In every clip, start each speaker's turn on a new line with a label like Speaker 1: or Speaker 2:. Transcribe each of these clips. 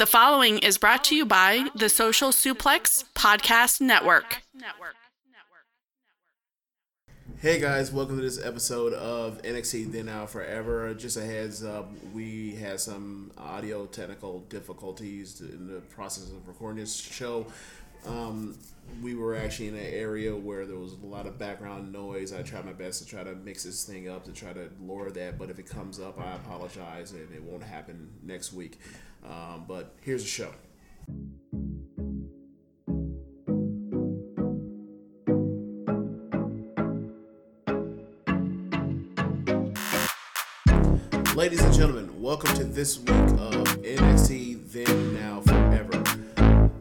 Speaker 1: The following is brought to you by the Social Suplex Podcast Network.
Speaker 2: Hey guys, welcome to this episode of NXT Then Now Forever. Just a heads up, we had some audio technical difficulties in the process of recording this show. Um, we were actually in an area where there was a lot of background noise. I tried my best to try to mix this thing up to try to lower that, but if it comes up, I apologize and it won't happen next week. Um, but here's the show. Ladies and gentlemen, welcome to this week of NXT Then Now Forever.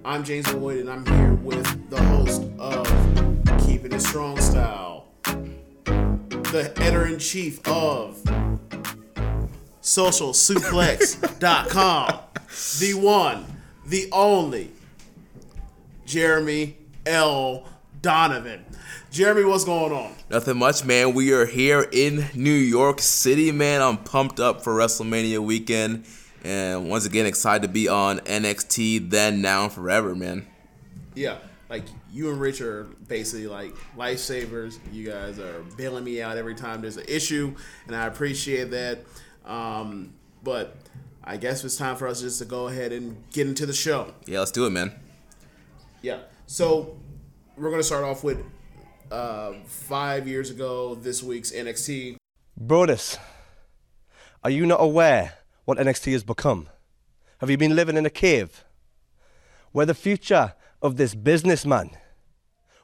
Speaker 2: I'm James Boyd, and I'm here with the host of Keeping It Strong Style, the editor in chief of socialsuplex.com, the one, the only, Jeremy L. Donovan. Jeremy, what's going on?
Speaker 3: Nothing much, man. We are here in New York City, man. I'm pumped up for WrestleMania weekend. And once again, excited to be on NXT then, now, and forever, man.
Speaker 2: Yeah, like you and Rich are basically like lifesavers. You guys are bailing me out every time there's an issue, and I appreciate that. Um, but I guess it's time for us just to go ahead and get into the show.
Speaker 3: Yeah, let's do it, man.
Speaker 2: Yeah. So we're gonna start off with uh, five years ago this week's NXT.
Speaker 4: Brodus, are you not aware what NXT has become? Have you been living in a cave? We're the future of this businessman.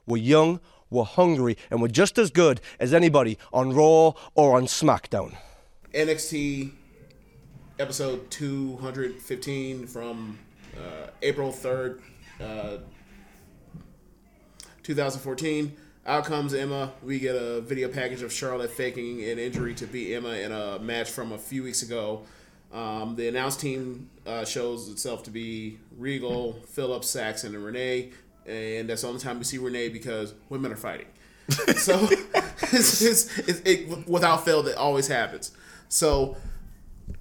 Speaker 4: We're young, we're hungry, and we're just as good as anybody on Raw or on SmackDown.
Speaker 2: NXT episode 215 from uh, April 3rd, uh, 2014. Out comes Emma. We get a video package of Charlotte faking an injury to beat Emma in a match from a few weeks ago. Um, the announced team uh, shows itself to be Regal, Phillips, Saxton, and Renee. And that's the only time we see Renee because women are fighting. so it's, it's, it's, it, without fail, that always happens. So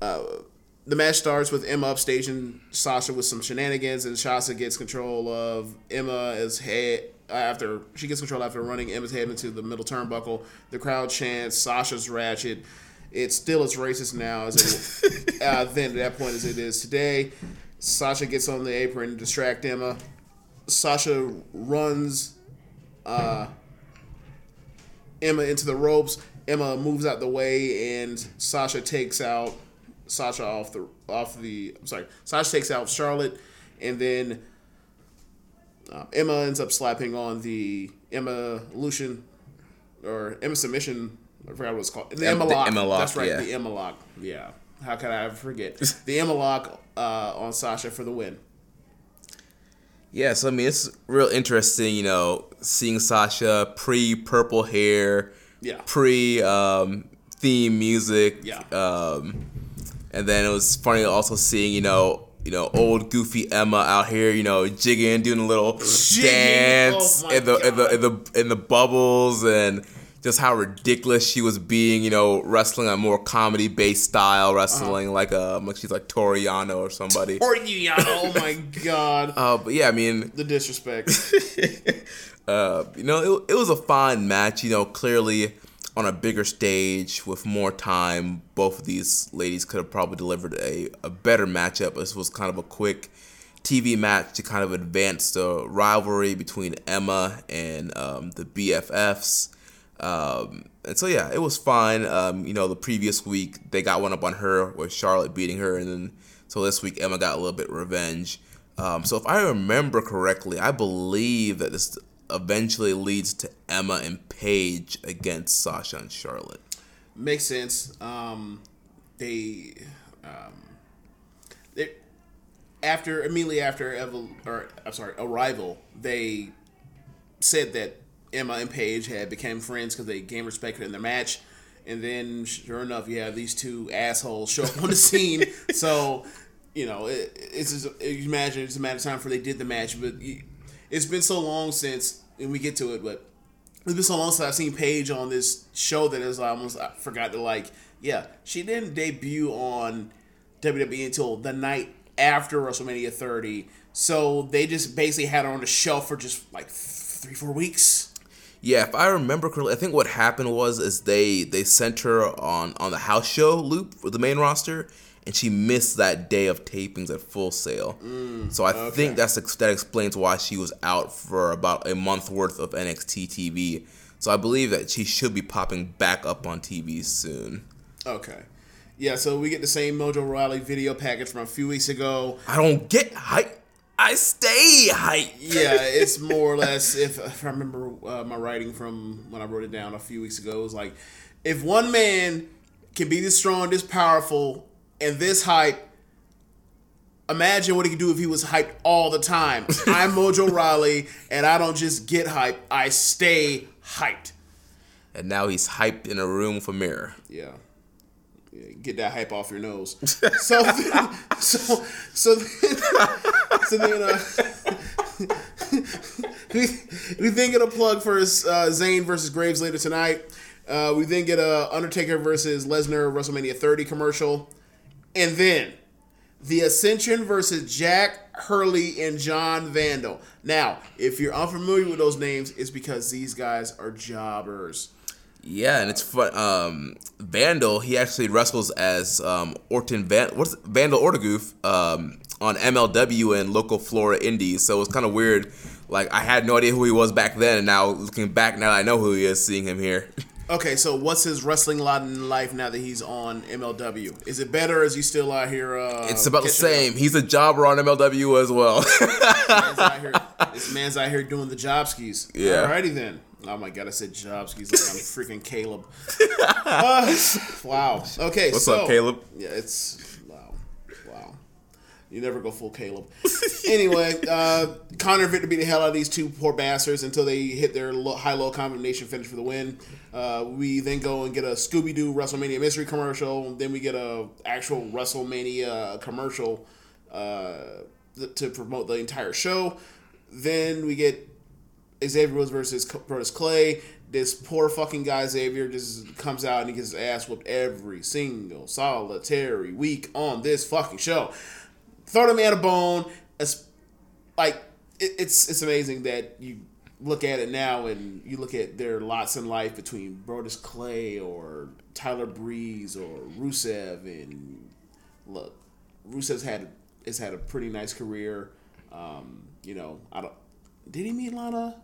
Speaker 2: uh, the match starts with Emma upstaging Sasha with some shenanigans, and Sasha gets control of Emma as head after she gets control after running Emma's head into the middle turnbuckle. The crowd chants Sasha's ratchet. It's still as racist now as it uh, then at that point as it is today. Sasha gets on the apron to distract Emma. Sasha runs uh, Emma into the ropes. Emma moves out the way, and Sasha takes out Sasha off the off the. I'm sorry, Sasha takes out Charlotte, and then uh, Emma ends up slapping on the Emma Lucian or Emma submission. I forgot what it's called. The
Speaker 3: Em-
Speaker 2: Emma lock.
Speaker 3: Emma lock,
Speaker 2: That's right.
Speaker 3: yeah.
Speaker 2: The Emma lock. Yeah. How could I ever forget the Emma lock uh, on Sasha for the win?
Speaker 3: Yeah, so I mean, it's real interesting, you know, seeing Sasha pre purple hair,
Speaker 2: Yeah.
Speaker 3: pre um, theme music.
Speaker 2: Yeah.
Speaker 3: Um, and then it was funny also seeing, you know, you know, old goofy Emma out here, you know, jigging, doing a little
Speaker 2: Jigging,
Speaker 3: dance
Speaker 2: oh
Speaker 3: in the, in the in the in the bubbles and just how ridiculous she was being, you know, wrestling a more comedy based style wrestling, like a like she's like Toriano or somebody.
Speaker 2: Or Yana. Oh my God.
Speaker 3: Uh, but yeah, I mean,
Speaker 2: The disrespect.
Speaker 3: uh, you know, it, it was a fine match. You know, clearly on a bigger stage with more time, both of these ladies could have probably delivered a, a better matchup. This was kind of a quick TV match to kind of advance the rivalry between Emma and um, the BFFs. Um, and so yeah, it was fine. Um, you know, the previous week they got one up on her with Charlotte beating her, and then so this week Emma got a little bit revenge. Um, so if I remember correctly, I believe that this eventually leads to Emma and Paige against Sasha and Charlotte.
Speaker 2: Makes sense. Um, they, um, they after immediately after Evol- or I'm sorry, Arrival, they said that Emma and Paige had became friends because they gained respect in their match. And then, sure enough, you have these two assholes show up on the scene. so, you know, it, it's just, you imagine it's a matter of time before they did the match. But it's been so long since, and we get to it, but it's been so long since I've seen Paige on this show that is I almost I forgot to like. Yeah, she didn't debut on WWE until the night after WrestleMania 30. So they just basically had her on the shelf for just like three, four weeks.
Speaker 3: Yeah, if I remember correctly, I think what happened was is they they sent her on on the house show loop for the main roster, and she missed that day of tapings at Full Sail. so I think that's that explains why she was out for about a month worth of NXT TV. So I believe that she should be popping back up on TV soon.
Speaker 2: Okay. Yeah, so we get the same Mojo Rawley video package from a few weeks ago.
Speaker 3: I don't get hype. I stay hype.
Speaker 2: Yeah, it's more or less, if, if I remember uh, my writing from when I wrote it down a few weeks ago, it was like, if one man can be this strong, this powerful, and this hype, imagine what he could do if he was hyped all the time. I'm Mojo Rawley, and I don't just get hyped, I stay hyped.
Speaker 3: And now he's hyped in a room for mirror.
Speaker 2: Yeah. Yeah, Get that hype off your nose. So, then, so, so then, so then, uh, we, we then get a plug for uh, Zayn versus Graves later tonight. Uh, we then get a Undertaker versus Lesnar WrestleMania 30 commercial, and then the Ascension versus Jack Hurley and John Vandal. Now, if you're unfamiliar with those names, it's because these guys are jobbers.
Speaker 3: Yeah, and it's fun. Um, Vandal, he actually wrestles as um, Orton Van, what's? Vandal Ortagun um, on MLW and local Florida Indies. So it's kind of weird. Like I had no idea who he was back then, and now looking back, now I know who he is, seeing him here.
Speaker 2: Okay, so what's his wrestling lot in life now that he's on MLW? Is it better? Or is he still out here? Uh,
Speaker 3: it's about the
Speaker 2: catching up?
Speaker 3: same. He's a jobber on MLW as well.
Speaker 2: Man's here, this man's out here doing the job skis.
Speaker 3: Yeah.
Speaker 2: Alrighty then. Oh my god, I said job skis like I'm freaking Caleb. Uh, wow. Okay.
Speaker 3: What's
Speaker 2: so,
Speaker 3: up, Caleb?
Speaker 2: Yeah, it's. You never go full Caleb. anyway, uh, Konnor Viktor beat the hell out of these two poor bastards until they hit their low, high-low combination finish for the win. Uh, we then go and get a Scooby Doo WrestleMania mystery commercial. Then we get a actual WrestleMania commercial uh, th- to promote the entire show. Then we get Xavier Woods versus C- Brodus Clay. This poor fucking guy Xavier just comes out and he gets his ass whooped every single solitary week on this fucking show. Throw the man a bone. It's like it, it's it's amazing that you look at it now and you look at their lots in life between Brodus Clay or Tyler Breeze or Rusev and look, Rusev's had has had a pretty nice career. Um, you know, I don't. Did he meet Lana?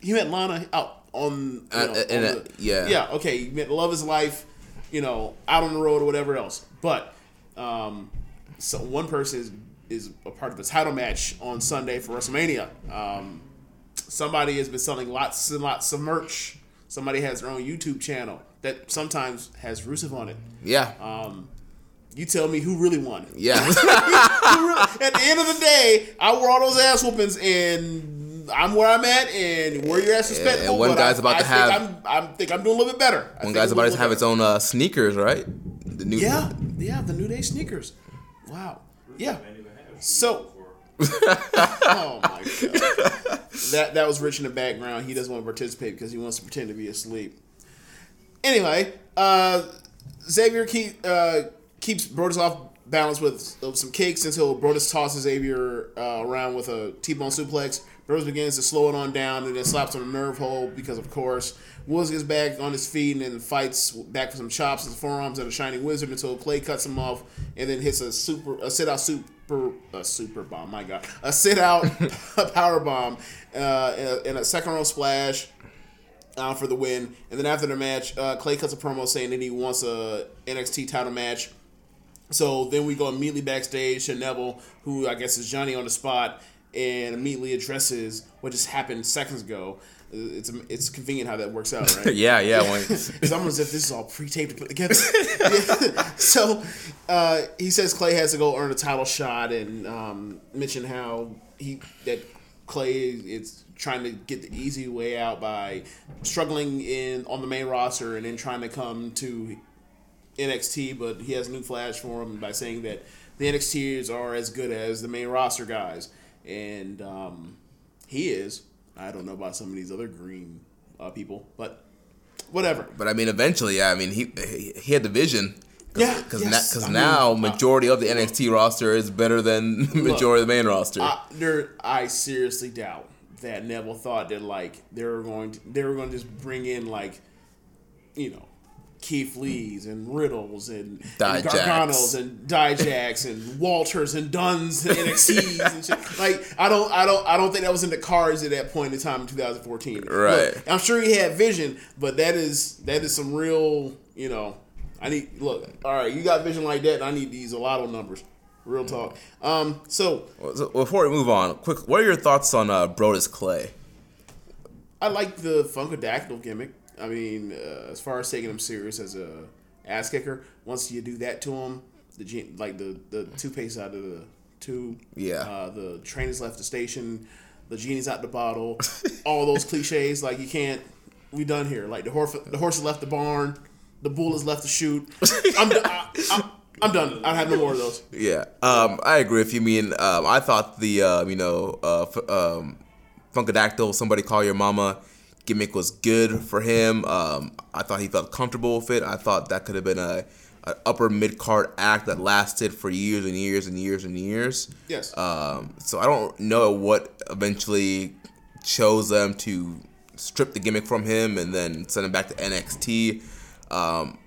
Speaker 2: He met Lana out on. You
Speaker 3: Uh,
Speaker 2: know,
Speaker 3: in
Speaker 2: on
Speaker 3: a-
Speaker 2: the-
Speaker 3: yeah.
Speaker 2: Yeah. Okay. He met love his life. You know, out on the road or whatever else. But um, so one person is is a part of a title match on Sunday for WrestleMania. Um, somebody has been selling lots and lots of merch. Somebody has their own YouTube channel that sometimes has Rusev on it.
Speaker 3: yeah,
Speaker 2: Um, you tell me who really won.
Speaker 3: yeah.
Speaker 2: Really- at the end of the day, I wore all those ass whoopings, and I'm where I'm at, and where your ass is
Speaker 3: Yeah, and one guy's
Speaker 2: I,
Speaker 3: about
Speaker 2: I
Speaker 3: to
Speaker 2: think
Speaker 3: have-
Speaker 2: I'm, I'm think I'm doing a little bit better.
Speaker 3: One guy's about to have
Speaker 2: little
Speaker 3: its own uh, sneakers, right? The new.
Speaker 2: Yeah, yeah, the New Day sneakers. Wow. Yeah. So. oh my god. That that was Rich in the background. He doesn't want to participate because he wants to pretend to be asleep. Anyway, uh, Xavier keep, uh, keeps Brodus off balance with some kicks until Brodus tosses Xavier uh, around with a T-bone suplex. Brodus begins to slow it on down and then slaps on a nerve hold because, of course, Woods gets back on his feet and then fights back for some chops and forearms at a Shining Wizard until Clay cuts him off and then hits a super a sit out super a super bomb. My God, a sit out power bomb uh, and a- second row splash uh, for the win. And then after the match, uh, Clay cuts a promo saying that he wants a NXT title match. So then we go immediately backstage to Neville, who I guess is Johnny on the spot, and immediately addresses what just happened seconds ago. It's it's convenient how that works out, right?
Speaker 3: yeah, yeah.
Speaker 2: It's almost as if this is all pre-taped and put together. So uh, he says Clay has to go earn a title shot, and um, mention how he that Clay is trying to get the easy way out by struggling in on the main roster and then trying to come to NXT. But he has a new flash for him by saying that the NXTers are as good as the main roster guys, and um, he is. I don't know about some of these other green uh, people, but whatever.
Speaker 3: but I mean, eventually, yeah. I mean, he he, had the vision. Cause,
Speaker 2: Yeah,
Speaker 3: because
Speaker 2: yes. Mean,
Speaker 3: now
Speaker 2: uh,
Speaker 3: majority of the NXT roster is better than the majority of the main roster.
Speaker 2: I, there, I seriously doubt that Neville thought that like they were going to they were going to just bring in like, you know, Keith Lees and Riddles and, and Garganos and Dijaks and Walters and Duns and NXTs and shit. Like I don't I don't I don't think that was in the cards at that point in time in 2014.
Speaker 3: Right.
Speaker 2: Look, I'm sure he had vision, but that is that is some real you know. I need look. All right, you got vision like that. And I need these a lot of numbers. Real talk. Um. So
Speaker 3: So before we move on, quick, what are your thoughts on uh, Brodus Clay?
Speaker 2: I like the Funkadactyl gimmick. I mean, uh, as far as taking him serious as a ass kicker, once you do that to him, the gen- like the the toothpaste out of the tube,
Speaker 3: Yeah.
Speaker 2: uh, the train has left the station, the genie's out the bottle, all those cliches. Like you can't, we done here. Like the horse, the horse has left the barn, the bull has left the chute. I'm, do- I, I'm, I'm done. I have no more of those.
Speaker 3: Yeah, um, I agree with you. I mean, um, I thought the um, you know uh, f- um, Funkadactyl, somebody call your mama gimmick was good for him. Um, I thought he felt comfortable with it. I thought that could have been a, a upper mid card act that lasted for years and years and years and years.
Speaker 2: Yes.
Speaker 3: Um, so I don't know what eventually chose them to strip the gimmick from him and then send him back to NXT. Um,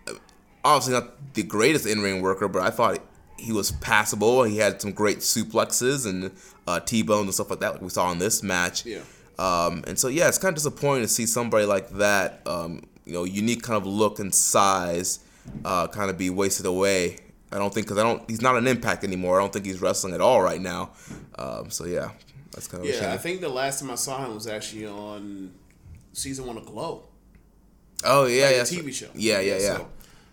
Speaker 3: obviously not the greatest in-ring worker, but I thought he was passable. He had some great suplexes and uh, T-bones and stuff like that, like we saw in this match.
Speaker 2: Yeah.
Speaker 3: Um, and so yeah, it's kind of disappointing to see somebody like that, um, you know, unique kind of look and size, uh, kind of be wasted away. I don't think because I don't. He's not an impact anymore. I don't think he's wrestling at all right now. Um, so yeah, that's kind of
Speaker 2: Yeah. I think the last time I saw him was actually on season one of Glow.
Speaker 3: oh yeah,
Speaker 2: like
Speaker 3: yeah,
Speaker 2: TV show.
Speaker 3: Yeah, yeah, yeah.
Speaker 2: so-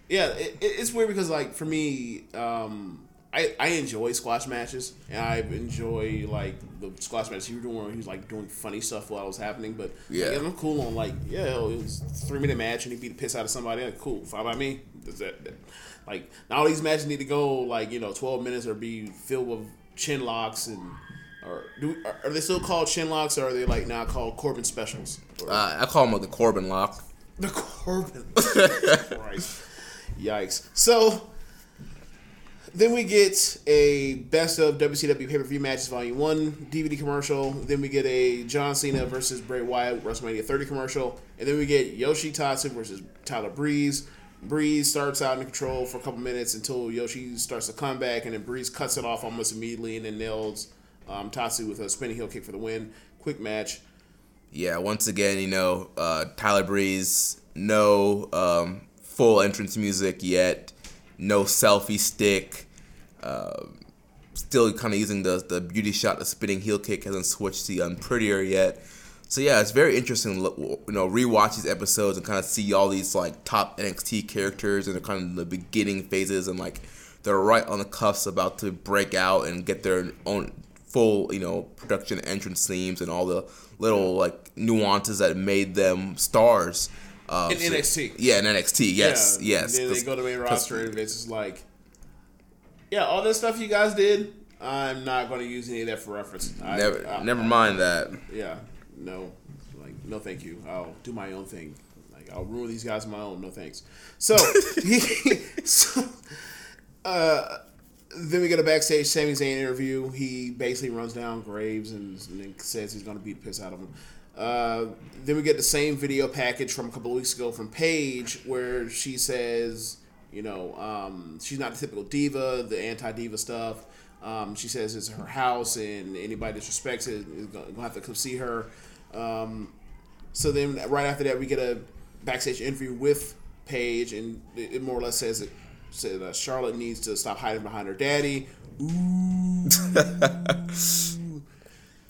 Speaker 2: yeah, it- it's weird because like for me, um, I I enjoy squash matches and I enjoy like the squash matches you were doing he was like doing funny stuff while it was happening. But
Speaker 3: Yeah.
Speaker 2: like, I'm cool on like yeah, it was a three minute match and he beat the piss out of somebody. Like, cool, fine by me. Does that, that- like now all these matches need to go like you know 12 minutes or be filled with chin locks and. Or do are, are they still called chin locks or are they like now called Corbin specials? Or-
Speaker 3: Uh, I call them the Corbin lock.
Speaker 2: the Corbin. Christ. Yikes. So then we get a best of WCW pay per view matches volume one DVD commercial. Then we get a John Cena versus Bray Wyatt WrestleMania 30 commercial, and then we get Yoshi Tatsu versus Tyler Breeze. Breeze starts out in control for a couple minutes until Yoshi starts to come back, and then Breeze cuts it off almost immediately, and then nails um, Tatsu with a spinning heel kick for the win. Quick match.
Speaker 3: Yeah, once again, you know, uh, Tyler Breeze, no um, full entrance music yet, no selfie stick. Uh, still kind of using the the beauty shot, the spinning heel kick hasn't switched to unprettier yet. So yeah, it's very interesting. You know, rewatch these episodes and kind of see all these like top NXT characters and they're kind of the beginning phases and like they're right on the cuffs about to break out and get their own full you know production entrance themes and all the little like nuances that made them stars. Um,
Speaker 2: In NXT.
Speaker 3: Yeah, in NXT. Yes,
Speaker 2: Yeah,
Speaker 3: yes.
Speaker 2: Then they go to main roster and it's just like, yeah, all this stuff you guys did, I'm not going to use any of that for reference. I,
Speaker 3: Never,
Speaker 2: I-
Speaker 3: never mind that.
Speaker 2: Yeah, no, like no, thank you. I'll do my own thing. Like I'll rule these guys on my own. No thanks. So, he, so uh, then we get a backstage Sami Zayn interview. He basically runs down Graves and, and then says he's going to beat the piss out of him. Uh, then we get the same video package from a couple of weeks ago from Paige where she says, you know, um, she's not the typical diva, the anti diva stuff. Um, she says it's her house and anybody disrespects it is going to have to come see her. Um, so then right after that, we get a backstage interview with Paige, and it, it more or less says it said uh, Charlotte needs to stop hiding behind her daddy. Ooh.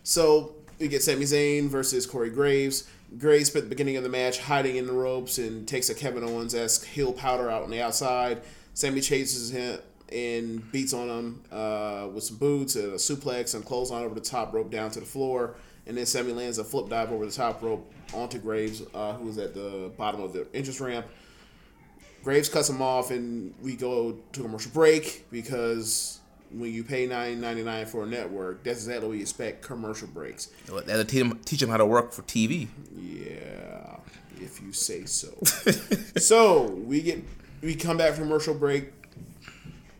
Speaker 2: So we get Sami Zayn versus Corey Graves. Graves spent the beginning of the match hiding in the ropes and takes a Kevin Owens esque heel powder out on the outside. Sami chases him and beats on him uh, with some boots and a suplex and clothesline over the top rope down to the floor. And then Sami lands a flip dive over the top rope onto Graves, uh, who was at the bottom of the entrance ramp. Graves cuts him off, and we go to commercial break because when you pay nine ninety nine for a network, that's exactly what you expect commercial breaks.
Speaker 3: Had to teach them, teach them how to work for TV.
Speaker 2: Yeah, if you say so. so we get we come back from commercial break.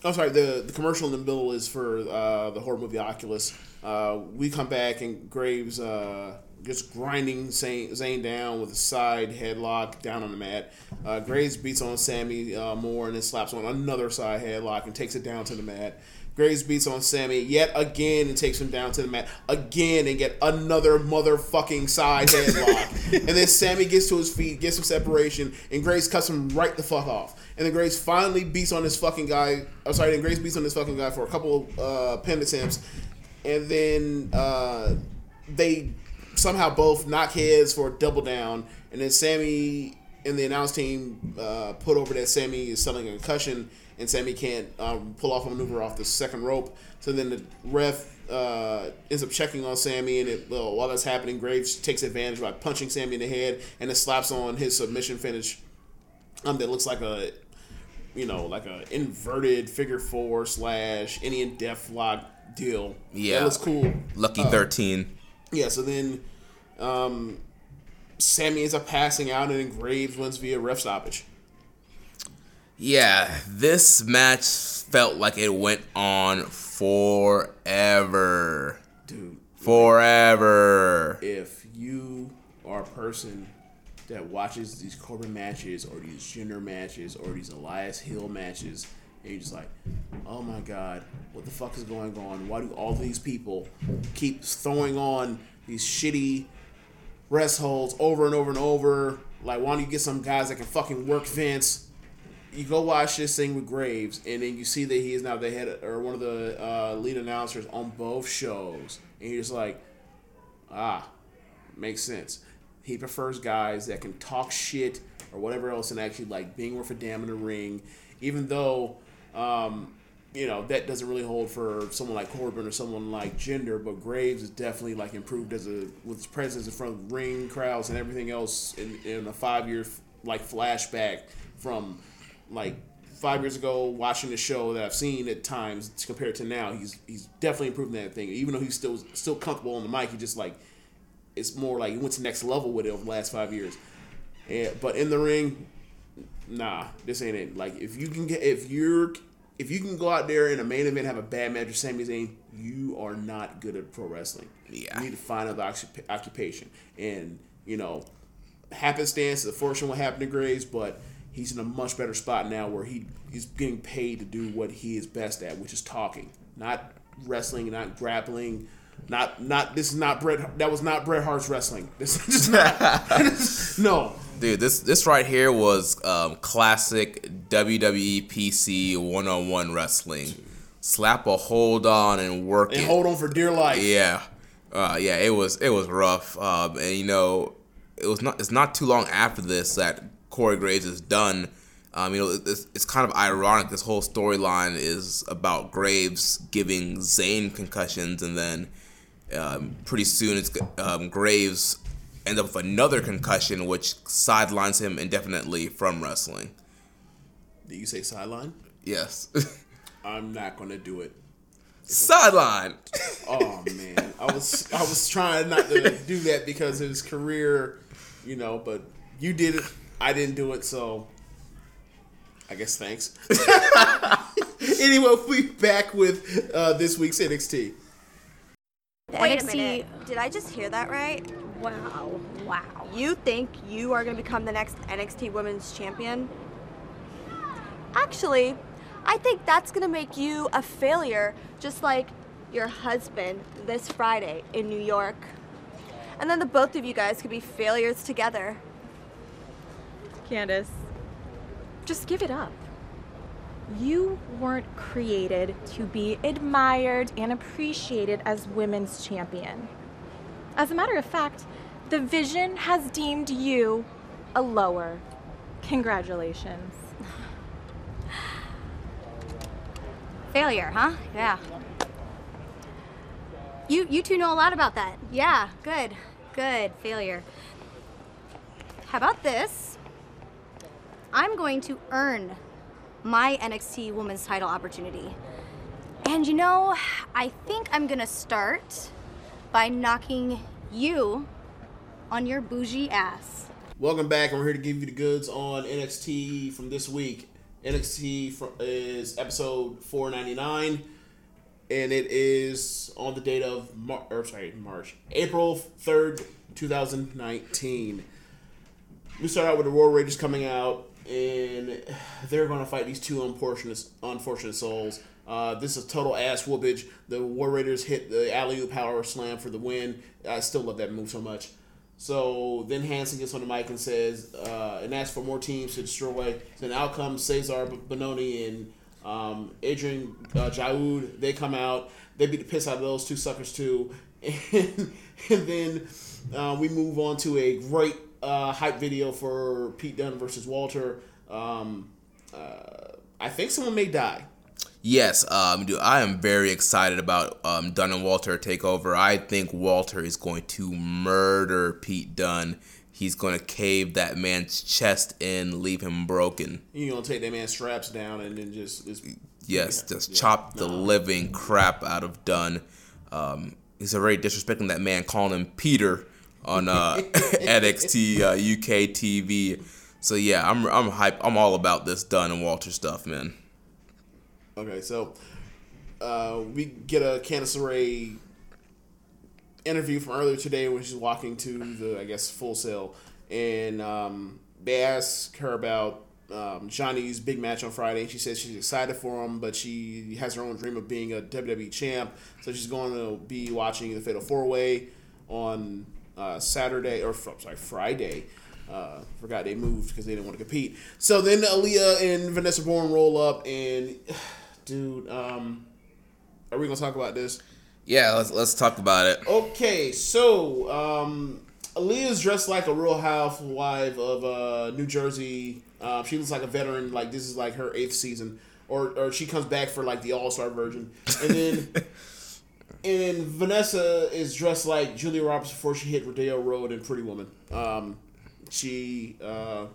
Speaker 2: I'm sorry. The the commercial in the middle is for uh, the horror movie Oculus. Uh, we come back and Graves uh, just grinding Zayn, down with a side headlock down on the mat. Uh, Graves beats on Sami uh, more and then slaps on another side headlock and takes it down to the mat. Graves beats on Sami yet again and takes him down to the mat again and get another motherfucking side headlock. and then Sami gets to his feet, gets some separation, and Graves cuts him right the fuck off. And then Graves finally beats on this fucking guy. I'm sorry, then Graves beats on this fucking guy for a couple of uh, pin attempts. And then uh, they somehow both knock heads for a double down. And then Sami and the announce team uh, put over that Sami is selling a concussion and Sami can't um, pull off a maneuver off the second rope. So then the ref uh, ends up checking on Sami, and it, well, while that's happening, Graves takes advantage by punching Sami in the head, and it slaps on his submission finish. Um, that looks like a, you know, like a inverted figure four slash Indian death lock deal.
Speaker 3: Yeah.
Speaker 2: that looks cool.
Speaker 3: Lucky
Speaker 2: Uh,
Speaker 3: 13.
Speaker 2: Yeah, so then um, Sami ends up passing out, and then Graves wins via ref stoppage.
Speaker 3: Yeah, this match felt like it went on forever.
Speaker 2: Dude,
Speaker 3: Forever.
Speaker 2: if you are a person that watches these Corbin matches or these Jinder matches or these Elias Hill matches, and you're just like, oh my god, what the fuck is going on? Why do all these people keep throwing on these shitty rest holds over and over and over? Like, why don't you get some guys that can fucking work Vince? You go watch this thing with Graves, and then you see that he is now the head or one of the uh, lead announcers on both shows, and you're just like, ah, makes sense. He prefers guys that can talk shit or whatever else and actually like being worth a damn in the ring, even though, um, you know, that doesn't really hold for someone like Corbin or someone like Jinder, but Graves is definitely like improved as a with his presence in front of ring crowds and everything else in, in a five year like flashback from like five years ago watching the show that I've seen at times compared to now. He's he's definitely improving that thing. Even though he's still still comfortable on the mic, he just like it's more like he went to next level with it over the last five years. And, but in the ring, nah, this ain't it. Like if you can get if you're if you can go out there in a main event have a bad match with Sami Zayn, you are not good at pro wrestling.
Speaker 3: Yeah.
Speaker 2: You need to find another occupation. And you know, happenstance, is a fortune what happened to Graves, but he's in a much better spot now where he he's getting paid to do what he is best at, which is talking, not wrestling, not grappling. Not, not. This is not Bret. That was not Bret Hart's wrestling. This is just not. no,
Speaker 3: Dude, this this right here was um, classic WWE PC one-on-one wrestling. Slap a hold on and work
Speaker 2: and
Speaker 3: it.
Speaker 2: hold on for dear life.
Speaker 3: Yeah, uh, yeah, it was it was rough, um, and you know, it was not it's not too long after this that Corey Graves is done. Um, you know, it's, it's kind of ironic. This whole storyline is about Graves giving Zayn concussions, and then um, pretty soon it's um, Graves ends up with another concussion, which sidelines him indefinitely from wrestling.
Speaker 2: Did you say sideline?
Speaker 3: Yes,
Speaker 2: I'm not gonna do it.
Speaker 3: sideline.
Speaker 2: Oh man, I was I was trying not to do that because of his career, you know. But you did it. I didn't do it, so I guess thanks. anyway, we back with uh, this week's NXT.
Speaker 5: Wait a minute. Did I just hear that right?
Speaker 6: Wow. Wow.
Speaker 5: You think you are going to become the next NXT Women's Champion? Actually, I think that's going to make you a failure, just like your husband this Friday in New York. And then the both of you guys could be failures together.
Speaker 6: Candice, just give it up. You weren't created to be admired and appreciated as women's champion. As a matter of fact, the vision has deemed you a lower. Congratulations.
Speaker 7: Failure, huh? Yeah. You you two know a lot about that. Yeah, good. Good. Failure. How about this? I'm going to earn my NXT Women's Title opportunity. And you know, I think I'm gonna start by knocking you on your bougie ass.
Speaker 2: Welcome back, and we're here to give you the goods on NXT from this week. NXT is episode 499, and it is on the date of Mar- or sorry, March, April 3rd, 2019. We start out with the War Raiders coming out, and they're going to fight these two unfortunate, unfortunate souls. Uh, this is total ass whoopage. The War Raiders hit the alley oop power slam for the win. I still love that move so much. So then Hanson gets on the mic and says, uh, and asks for more teams to destroy. Then out comes Cezar Bononi and um, Adrian uh, Jaoud. They come out. They beat the piss out of those two suckers too. And, and then uh, we move on to a great uh, hype video for Pete Dunne versus Walter. Um, uh, I think someone may die.
Speaker 3: Yes, um, dude, I am very excited about um, Dunne and Walter takeover. I think Walter is going to murder Pete Dunne. He's going to cave that man's chest in, leave him broken.
Speaker 2: You gonna take that man's straps down and then just, just
Speaker 3: Yes,
Speaker 2: Yeah,
Speaker 3: just
Speaker 2: yeah.
Speaker 3: chop the
Speaker 2: No.
Speaker 3: living crap out of Dunne. Um, he's already disrespecting that man, calling him Peter on uh, NXT uh, UK TV. So yeah, I'm I'm hype. I'm all about this Dunne and Walter stuff, man.
Speaker 2: Okay, so uh, we get a Candice LeRae interview from earlier today when she's walking to the, I guess, Full Sail, and um, they ask her about um, Johnny's big match on Friday. And she says she's excited for him, but she has her own dream of being a WWE champ, so she's going to be watching the Fatal Four Way on uh, Saturday or fr- sorry Friday. Uh, forgot they moved because they didn't want to compete. So then Aliyah and Vanessa Borne roll up, and dude, um, are we gonna talk about this?
Speaker 3: Yeah, let's let's talk about it.
Speaker 2: Okay, so um, Aliyah's dressed like a real housewife of uh, New Jersey. Uh, she looks like a veteran. Like this is like her eighth season, or or she comes back for like the All Star version, and then. And Vanessa is dressed like Julia Roberts before she hit Rodeo Road in Pretty Woman. Um, she, uh,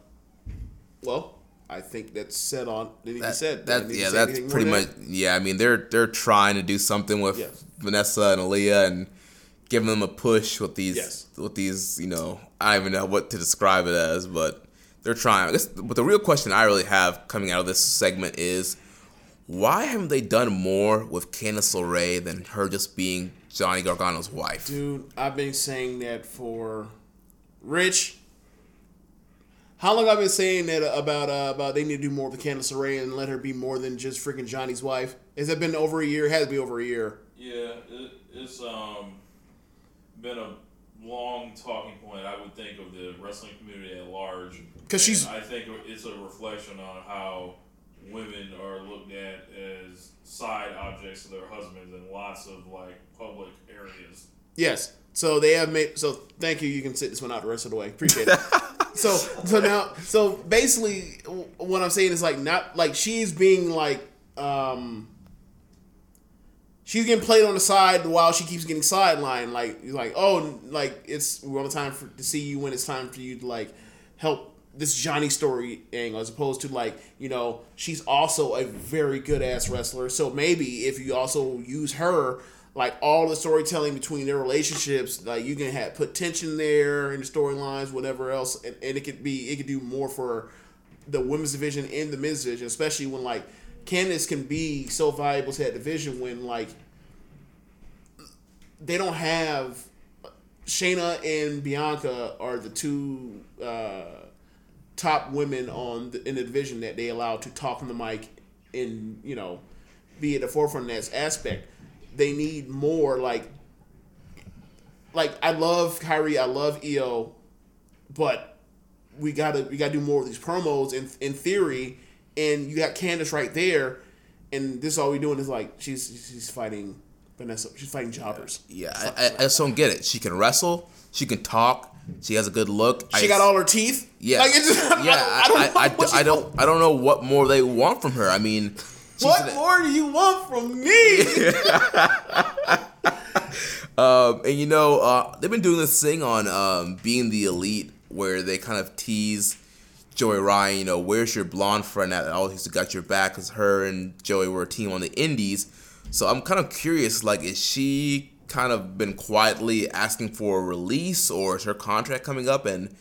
Speaker 2: well, I think that's said on.
Speaker 3: That,
Speaker 2: said
Speaker 3: that yeah, that's pretty much yeah. I mean, they're they're trying to do something with
Speaker 2: Yes.
Speaker 3: Vanessa and Aliyah and giving them a push with these
Speaker 2: Yes.
Speaker 3: with these. You know, I don't even know what to describe it as, but they're trying. Guess, but the real question I really have coming out of this segment is why haven't they done more with Candice LeRae than her just being Johnny Gargano's wife?
Speaker 2: Dude, I've been saying that for Rich. How long I've been saying that about uh, about they need to do more with Candice LeRae and let her be more than just freaking Johnny's wife? Has that been over a year? It has to be over a year.
Speaker 8: Yeah, it, it's um been a long talking point. I would think of the wrestling community at large.
Speaker 2: Because she's-
Speaker 8: I think it's a reflection on how women are looked at as side objects of their husbands in lots of like public areas.
Speaker 2: Yes. So they have made. So thank you. You can sit this one out the rest of the way. Appreciate it. so so now so basically what I'm saying is like not like she's being like um she's getting played on the side while she keeps getting sidelined. Like like oh like it's we're on time for to see you when it's time for you to like help this Johnny story angle as opposed to like you know she's also a very good ass wrestler. So maybe if you also use her like all the storytelling between their relationships, like you can have put tension there in the storylines, whatever else, and, and it could be it could do more for the women's division and the men's division, especially when like Candice can be so valuable to that division when like they don't have Shayna and Bianca are the two uh, top women on the, in the division that they allow to talk on the mic and you know be at the forefront of that aspect. They need more like like I love Kairi, I love Io, but we gotta we gotta do more of these promos in in theory, and you got Candice right there, and this all we doing is like she's she's fighting Vanessa. She's fighting jobbers.
Speaker 3: Yeah, I, I, I just don't get it. She can wrestle. She can talk. She has a good look.
Speaker 2: She
Speaker 3: I,
Speaker 2: got all her teeth.
Speaker 3: Yeah,
Speaker 2: Like, just,
Speaker 3: yeah.
Speaker 2: I, don't, I don't know
Speaker 3: I,
Speaker 2: what
Speaker 3: I don't. I don't know what more they want from her. I mean,
Speaker 2: What more do you want from me?
Speaker 3: Um, and you know, uh, they've been doing this thing on um, being the elite, where they kind of tease Joey Ryan. You know, where's your blonde friend at? Always used to got your back, because her and Joey were a team on the Indies. So I'm kind of curious, like, is she kind of been quietly asking for a release, or is her contract coming up and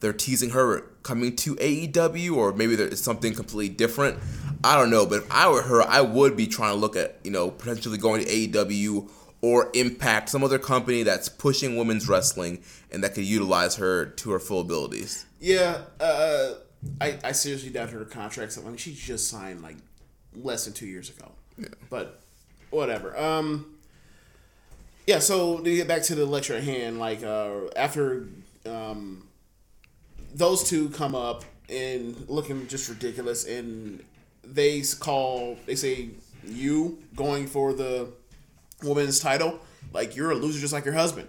Speaker 3: they're teasing her coming to AEW, or maybe there's something completely different? I don't know, but if I were her, I would be trying to look at, you know, potentially going to AEW or Impact, some other company that's pushing women's wrestling and that could utilize her to her full abilities.
Speaker 2: yeah, uh, I, I seriously doubt her contract. Mean, she just signed like less than two years ago. But whatever. Um, yeah. So to get back to the lecture at hand, like uh, after um, those two come up and looking just ridiculous, and they call they say you going for the women's title, like you're a loser just like your husband.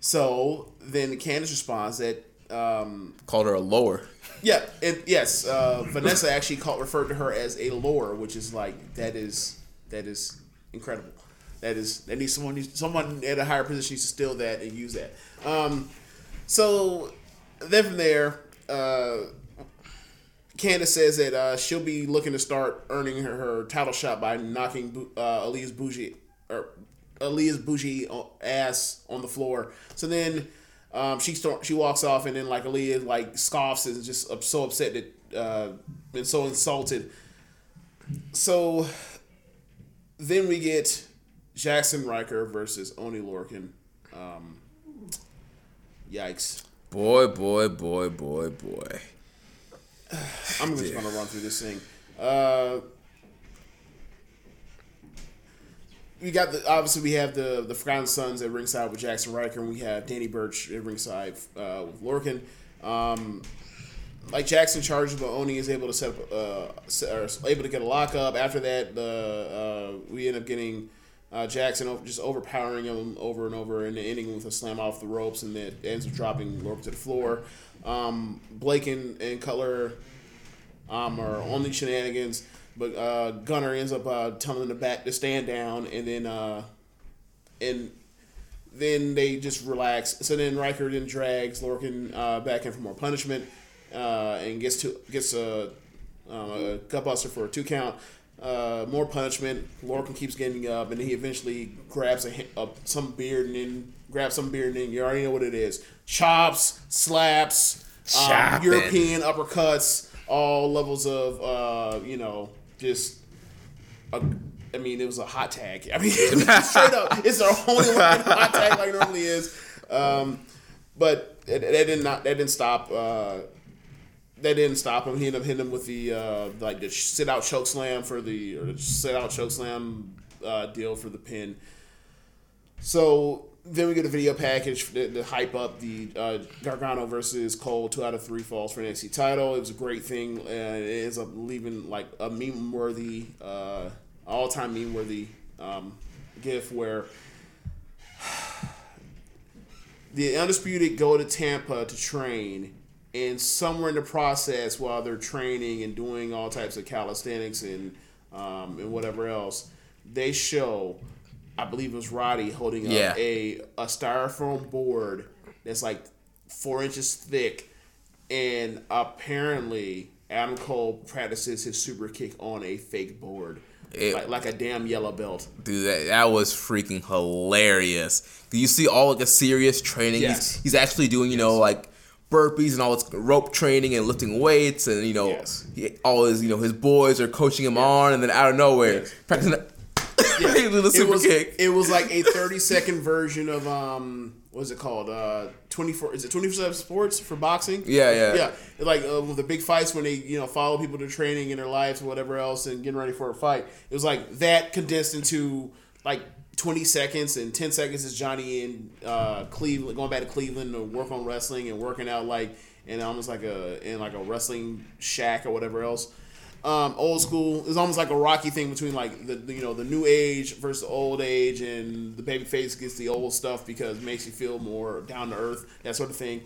Speaker 2: So then Candice responds that um,
Speaker 3: Called her a lower.
Speaker 2: yeah, it, yes. Uh, Vanessa actually called referred to her as a lower, which is like that is that is incredible. That is that needs someone someone at a higher position needs to steal that and use that. Um, so then from there, uh, Candice says that uh, she'll be looking to start earning her, her title shot by knocking uh, Aliyah's bougie or Aliyah's bougie ass on the floor. So then um, she start, she walks off, and then like Aliyah like scoffs and just so upset that uh, and so insulted. So then we get Jaxson Ryker versus Oney Lorcan. Um, yikes.
Speaker 3: Boy, boy, boy, boy, boy.
Speaker 2: I'm just gonna run through this thing. Uh, we got the obviously we have the the Forgotten Sons at ringside with Jaxson Ryker, and we have Danny Burch at ringside uh, with Lorcan. Um, like Jaxson charges, but Oney is able to set up, uh, se- or able to get a lockup. After that, the uh, we end up getting uh, Jaxson just overpowering him over and over, and ending with a slam off the ropes, and that ends up dropping Lorcan to the floor. Um, Blake and, and Cutler um, are on shenanigans, but uh, Gunner ends up uh, telling the back to stand down, and then uh, and then they just relax. So then Ryker then drags Lorcan uh, back in for more punishment, uh, and gets to gets a, um, a gutbuster for a two count. Uh, more punishment. Lorcan keeps getting up, and then he eventually grabs a, a some beard and then grabs some beard, and then you already know what it is: chops, slaps, um, European uppercuts, all levels of uh, you know just a, I mean, it was a hot tag. I mean, straight up, it's the only one hot tag like it normally is. Um, but that did not that didn't stop. Uh, that didn't stop him. He ended up hitting him with the uh, like the sit out choke slam for the or the sit out choke slam uh, deal for the pin. So then we get a video package to, to hype up the uh, Gargano versus Cole two out of three falls for NXT title. It was a great thing, and it ends up leaving like a meme worthy, uh, all time meme worthy um, gif where the undisputed go to Tampa to train, and somewhere in the process, while they're training and doing all types of calisthenics and um, and whatever else, they show, I believe it was Roddy holding
Speaker 3: Yeah.
Speaker 2: up a a styrofoam board that's like four inches thick, and apparently Adam Cole practices his super kick on a fake board.
Speaker 3: It-
Speaker 2: like, like a damn yellow belt.
Speaker 3: Dude, that, that was freaking hilarious. Do you see all like the serious training.
Speaker 2: Yes.
Speaker 3: He's, he's actually doing, you know, like burpees and all this rope training and lifting weights and you know
Speaker 2: Yes.
Speaker 3: he, all his you know his boys are coaching him on and then out of nowhere
Speaker 2: Yes.
Speaker 3: practicing that he do the
Speaker 2: it was,
Speaker 3: kick.
Speaker 2: It was like a thirty second version of um, what is it called? Uh, twenty four. Is it twenty four seven sports for boxing?
Speaker 3: Yeah, yeah.
Speaker 2: yeah. Like uh, with the big fights when they you know follow people to training in their lives or whatever else and getting ready for a fight. It was like that condensed into like. 20 seconds and 10 seconds is Johnny in uh, Cleveland going back to Cleveland to work on wrestling and working out like in almost like a in like a wrestling shack or whatever else um, old school. is almost like a Rocky thing between like the you know the new age versus old age, and the baby face gets the old stuff because it makes you feel more down to earth, that sort of thing.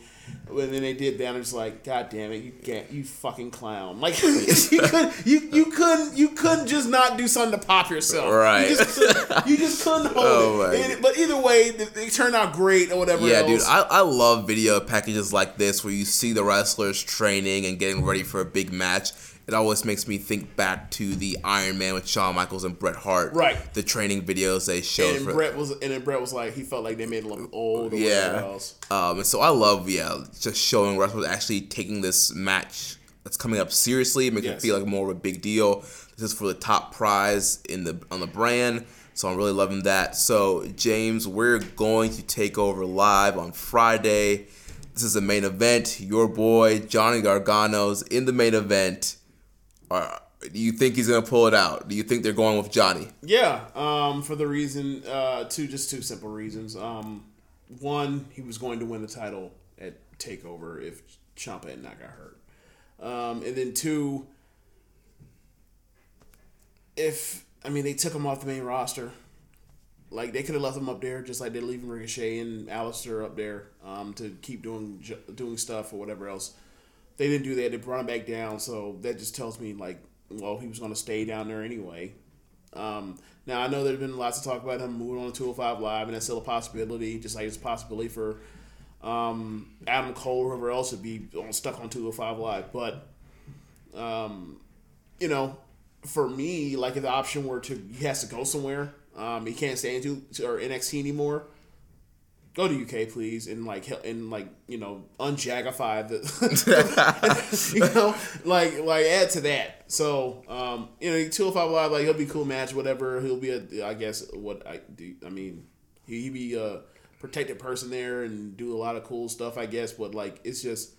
Speaker 2: And then they did that, and it's like, God damn it, you can't, you fucking clown! Like you could, you you couldn't, you couldn't just not do something to pop yourself,
Speaker 3: Right.
Speaker 2: You just, couldn't- you just couldn't hold
Speaker 3: Oh,
Speaker 2: it. And- but either way, they, they turned out great or whatever.
Speaker 3: Yeah,
Speaker 2: else.
Speaker 3: dude, I, I love video packages like this where you see the wrestlers training and getting ready for a big match. It always makes me think back to the Iron Man with Shawn Michaels and Bret Hart.
Speaker 2: Right.
Speaker 3: The training videos they showed.
Speaker 2: and
Speaker 3: for,
Speaker 2: Bret was, and then Bret was like, he felt like they made him look old or
Speaker 3: yeah.
Speaker 2: else.
Speaker 3: Um, and so I love, yeah, just showing wrestlers actually taking this match that's coming up seriously, making it feel like more of a big deal. This is for the top prize in the on the brand. So I'm really loving that. So James, we're going to take over live on Friday. This is the main event. Your boy Johnny Gargano's in the main event. Do you think he's gonna pull it out? Do you think they're going with Johnny?
Speaker 2: Yeah, um, for the reason, uh, two just two simple reasons. Um, one, he was going to win the title at Takeover if Ciampa had not got hurt, um, and then two, if I mean they took him off the main roster, like they could have left him up there just like they're leaving Ricochet and Aleister up there um, to keep doing doing stuff or whatever else. They didn't do that. They brought him back down, so that just tells me like, well, he was going to stay down there anyway. Um, now I know there's been lots of talk about him moving on to 205 Live, and that's still a possibility. Just like it's a possibility for um, Adam Cole or whoever else would be stuck on 205 Live. But um, you know, for me, like if the option were to he has to go somewhere, um, he can't stay into or NXT anymore. Go to UK, please, and like hel- and like you know unjagify the, you know, like like add to that. So um, you know, two hundred five live, like he'll be cool match, whatever. He'll be a, I guess what I do. I mean, he he be a protected person there and do a lot of cool stuff, I guess. But like, it's just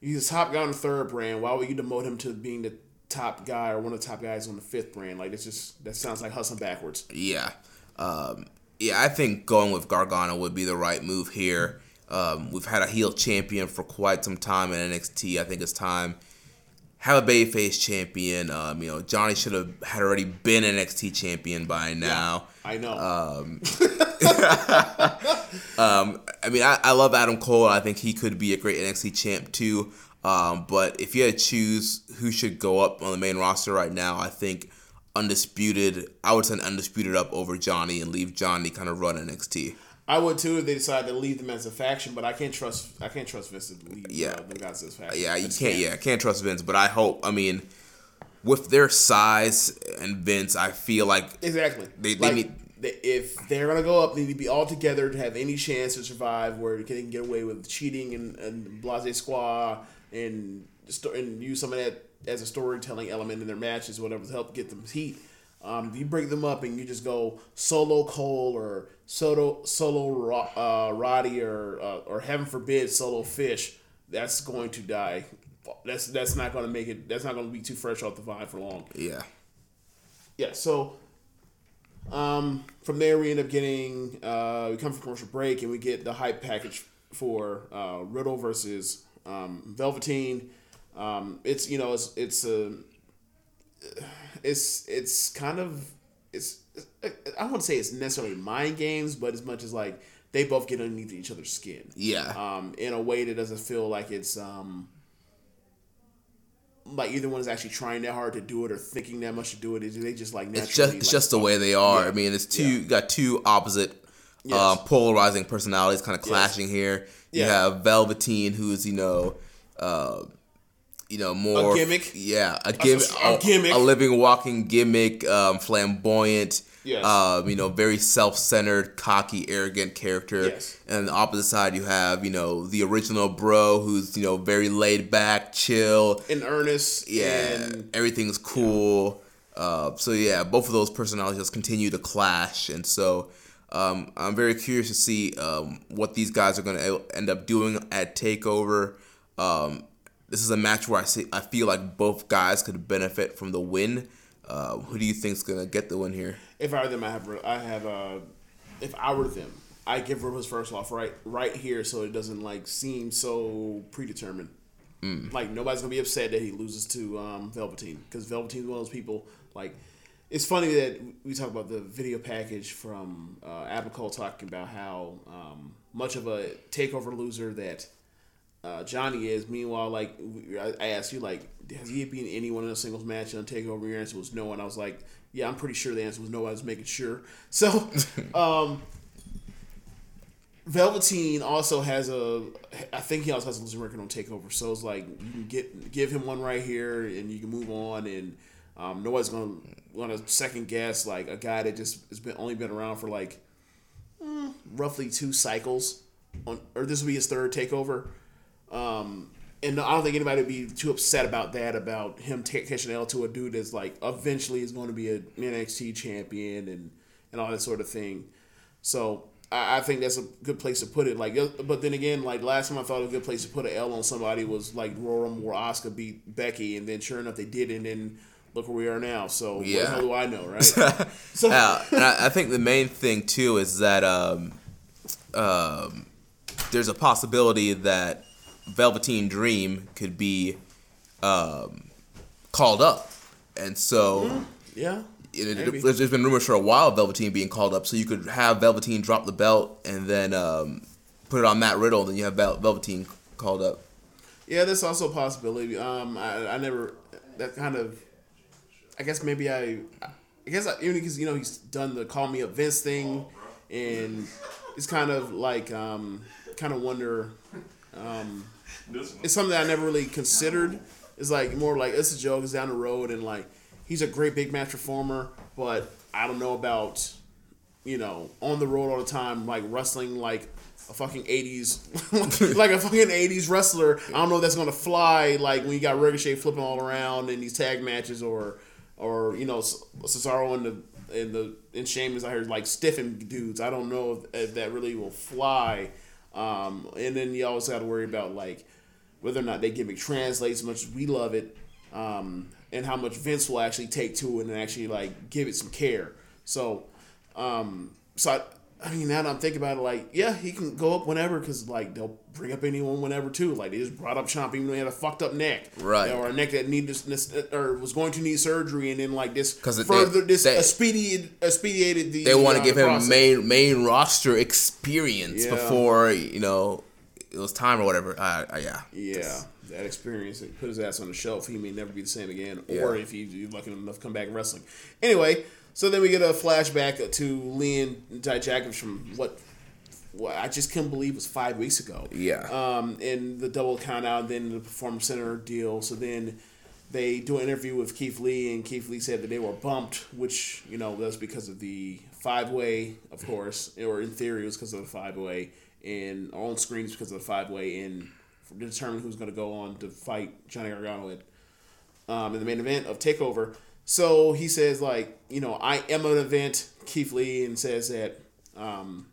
Speaker 2: he's a top guy on the third brand. Why would you demote him to being the top guy or one of the top guys on the fifth brand? Like, it's just that sounds like hustling backwards.
Speaker 3: Yeah. Um, yeah, I think going with Gargano would be the right move here. Um, we've had a heel champion for quite some time in NXT. I think it's time have a babyface champion. Um, you know, Johnny should have had already been an NXT champion by now.
Speaker 2: I know.
Speaker 3: Um, um, I mean, I, I love Adam Cole. I think he could be a great NXT champ too. Um, but if you had to choose who should go up on the main roster right now, I think undisputed. I would send undisputed up over Johnny and leave Johnny kind of run NXT.
Speaker 2: I would too if they decide to leave them as a faction, but I can't trust I can't trust Vince to leave
Speaker 3: Yeah.
Speaker 2: uh, guys as a faction.
Speaker 3: Yeah, you can't. Yeah, I can't trust Vince. But I hope. I mean, with their size and Vince, I feel like
Speaker 2: Exactly.
Speaker 3: They- they
Speaker 2: Like,
Speaker 3: need-
Speaker 2: if they're gonna go up, they need to be all together to have any chance to survive. Where they can get away with cheating and, and blase squad and and use some of that as a storytelling element in their matches, whatever, to help get them heat. Um, if you break them up and you just go solo Cole or solo solo uh, Roddy or uh, or heaven forbid solo Fish, that's going to die. That's that's not going to make it. That's not going to be too fresh off the vine for long
Speaker 3: yeah,
Speaker 2: yeah, so um, from there we end up getting uh, we come from commercial break and we get the hype package for uh, Riddle versus um, Velveteen. Um, it's you know it's it's a it's it's kind of it's I wouldn't want to say it's necessarily mind games, but as much as like they both get underneath each other's skin
Speaker 3: yeah.
Speaker 2: um, in a way that doesn't feel like it's um, like either one is actually trying that hard to do it or thinking that much to do it. Is they just like naturally?
Speaker 3: it's just it's
Speaker 2: like,
Speaker 3: just the way they are.
Speaker 2: Yeah.
Speaker 3: I mean, it's two
Speaker 2: Yeah.
Speaker 3: got two opposite,
Speaker 2: Yes.
Speaker 3: uh, polarizing personalities kind of clashing here. You
Speaker 2: Yeah.
Speaker 3: have Velveteen, who's you know, uh, you know more
Speaker 2: gimmick?
Speaker 3: Yeah, a gimmick,
Speaker 2: a gimmick.
Speaker 3: a living, walking gimmick, um, flamboyant.
Speaker 2: Yes.
Speaker 3: Um, you know, very self-centered, cocky, arrogant character.
Speaker 2: Yes.
Speaker 3: And on the opposite side, you have you know the original bro, who's you know very laid back, chill,
Speaker 2: in earnest.
Speaker 3: yeah,
Speaker 2: and
Speaker 3: everything's cool. Uh, so yeah, both of those personalities continue to clash, and so um, I'm very curious to see um, what these guys are going to end up doing at Takeover. Um, this is a match where I see I feel like both guys could benefit from the win. Uh, who do you think's going to get the win here?
Speaker 2: if I were them, I have I have uh, if I were them, I give his first off right right here, so it doesn't like seem so predetermined. Like nobody's gonna be upset that he loses to um, Velveteen because Velveteen's one of those people. Like it's funny that we talk about the video package from uh, talking about how um, much of a takeover loser that uh, Johnny is. Meanwhile, like I asked you, like has he beaten anyone in a singles match on Takeover? Your answer was no, and I was like, yeah, I'm pretty sure the answer was no. I was making sure. So, um, Velveteen also has a, I think he also has a losing record on Takeover. So it's like you can get give him one right here, and you can move on, and um, nobody's gonna want to second guess like a guy that just has been only been around for like mm, roughly two cycles on, or this will be his third Takeover. Um, and I don't think anybody would be too upset about that, about him ta- catching L to a dude that's like eventually is going to be an NXT champion and and all that sort of thing. So I, I think that's a good place to put it. Like, uh, but then again, like last time I thought a good place to put an L on somebody was like Rumble where Asuka beat Becky, and then sure enough they did, and then look where we are now. So what the
Speaker 3: Yeah.
Speaker 2: hell do I know, right? so
Speaker 3: Yeah, and I, I think the main thing too is that um, um, there's a possibility that Velveteen Dream could be um, called up, and so
Speaker 2: yeah,
Speaker 3: it, it, there's been rumors for a while of Velveteen being called up, so you could have Velveteen drop the belt and then um, put it on Matt Riddle, then you have Vel- Velveteen called up.
Speaker 2: Yeah, that's also a possibility. Um, I, I never that kind of. I guess maybe I. I guess I, even because you know he's done the call me up Vince thing, and it's kind of like um, kind of wonder. Um, it's something I never really considered. It's like more like it's a joke. It's down the road, and like he's a great big match performer, but I don't know about you know on the road all the time, like wrestling like a fucking eighties, like a fucking eighties wrestler. I don't know if that's gonna fly. Like when you got Ricochet flipping all around in these tag matches, or or you know Cesaro and the and the and Sheamus. I heard like stiffing dudes. I don't know if, if that really will fly. Um, and then you always got to worry about like whether or not they gimmick translates as much as we love it, um, and how much Vince will actually take to it and actually like give it some care. So, um, so I, I mean, now that I'm thinking about it, like, yeah, he can go up whenever because like they'll bring up anyone whenever too. Like they just brought up Ciampa even though he had a fucked up neck,
Speaker 3: Right.
Speaker 2: Or a neck that needed or was going to need surgery, and then like this
Speaker 3: 'Cause it-
Speaker 2: further this
Speaker 3: they-
Speaker 2: expedited expedited the
Speaker 3: They want to
Speaker 2: uh,
Speaker 3: give him main main roster experience
Speaker 2: Yeah.
Speaker 3: before you know it was time or whatever. Uh, uh, yeah,
Speaker 2: Yeah, that experience it put his ass on the shelf. He may never be the same again,
Speaker 3: Yeah.
Speaker 2: or if he's lucky enough to come back wrestling. Anyway, so then we get a flashback to Lee and Dijakovic from what, what I just couldn't believe was five weeks ago.
Speaker 3: Yeah.
Speaker 2: Um, and the double count out, then the Performance Center deal. So then they do an interview with Keith Lee, and Keith Lee said that they were bumped, which you know that's because of the five way, of course, or in theory it was because of the five way, and on screens because of the five way, and to determine who's going to go on to fight Johnny Gargano at um, in the main event of Takeover. So he says like, you know, I am an event, Keith Lee, and says that um,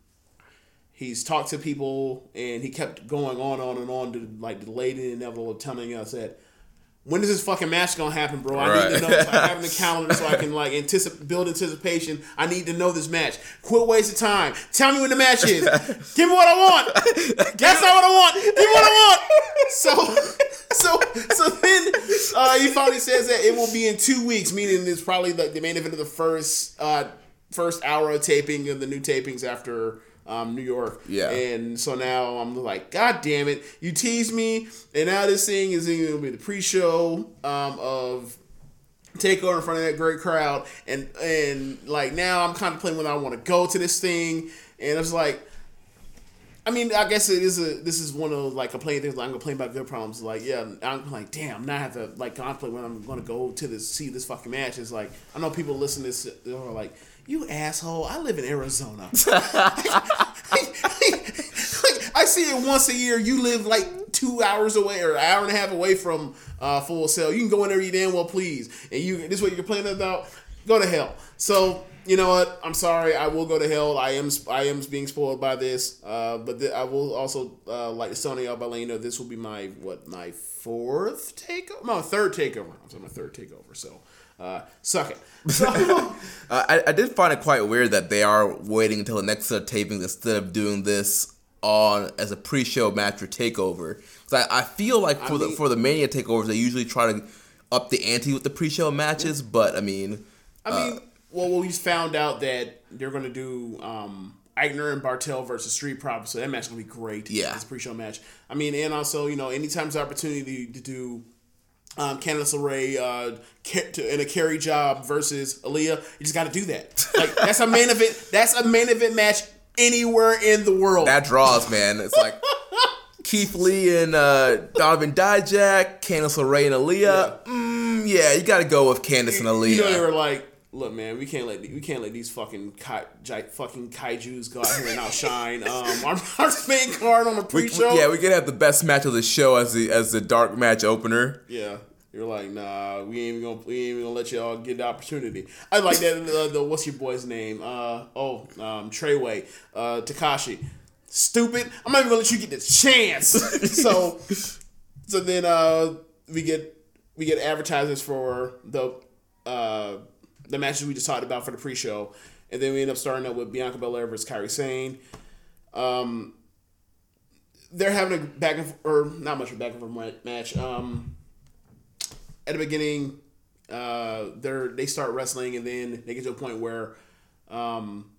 Speaker 2: he's talked to people and he kept going on, on and on to like delay the inevitable, telling us that when is this fucking match gonna happen, bro? I need to know. So I have the calendar so I can like anticipate, build anticipation. I need to know this match. Quit wasting time. Tell me when the match is. Give me what I want. That's not what I want. Give me what I want. So, so, so then uh, he finally says that it will be in two weeks, meaning it's probably like the main event of the first uh, first hour of taping of the new tapings after um, New York.
Speaker 3: Yeah.
Speaker 2: And so now I'm like, God damn it, you teased me, and now this thing is going to be the pre-show um, of Takeover in front of that great crowd, and and like now I'm contemplating whether I want to go to this thing, and I was like. I mean, I guess it is a. This is one of those like complaining things. Like I'm complaining about good problems. Like, yeah, I'm like, damn. Now I have to like contemplate when I'm going to go to this see this fucking match. It's like I know people listen to this are like, you asshole. I live in Arizona. I see it once a year. You live like two hours away or an hour and a half away from uh, Full Sail. You can go in there you damn well please. And you this is what you're complaining about. Go to hell. So you know what? I'm sorry. I will go to hell. I am I am being spoiled by this. Uh, but th- I will also uh, like Sony out by letting you know this will be my what my fourth takeover, no third takeover. I'm sorry, my third takeover. So uh, suck it. So,
Speaker 3: Uh, I, I did find it quite weird that they are waiting until the next set of tapings instead of doing this on as a pre-show match for Takeover. 'Cause I, I feel like for the
Speaker 2: mean-
Speaker 3: for the Mania takeovers, they usually try to up the ante with the pre-show matches. But I mean,
Speaker 2: I mean, well, we found out that they're going to do um, Aichner and Barthel versus Street Profits, so that match is going to be great.
Speaker 3: Yeah.
Speaker 2: It's a pre-show match. I mean, and also, you know, anytime there's opportunity to do um, Candice LeRae uh, to, in a carry job versus Aliyah, you just got to do that. Like that's a main event. That's a main event match anywhere in the world.
Speaker 3: that draws, man. It's like Keith Lee and uh, Donovan Dijak, Candice LeRae and Aliyah. Yeah, mm, yeah you got to go with Candice and Aliyah.
Speaker 2: You know, they were like, "Look, man, we can't let we can't let these fucking kai, fucking kaiju's go out here and outshine um, our, our main card on the
Speaker 3: We- we-
Speaker 2: pre-show."
Speaker 3: yeah, we could have the best match of the show as the as the dark match opener.
Speaker 2: Yeah. You're like, nah, we ain't even gonna we ain't even gonna let y'all get the opportunity. I like that. Uh, the what's your boy's name? Uh oh, um, Treyway, uh, Takashi. Stupid. I'm not even gonna let you get the chance. so, so then uh, we get we get advertisements for the uh, the matches we just talked about for the pre-show, and then we end up starting up with Bianca Belair versus Kairi Sane. Um, they're having a back and or not much of a back and forth match. Um, at the beginning, uh, they're they start wrestling, and then they get to a point where um,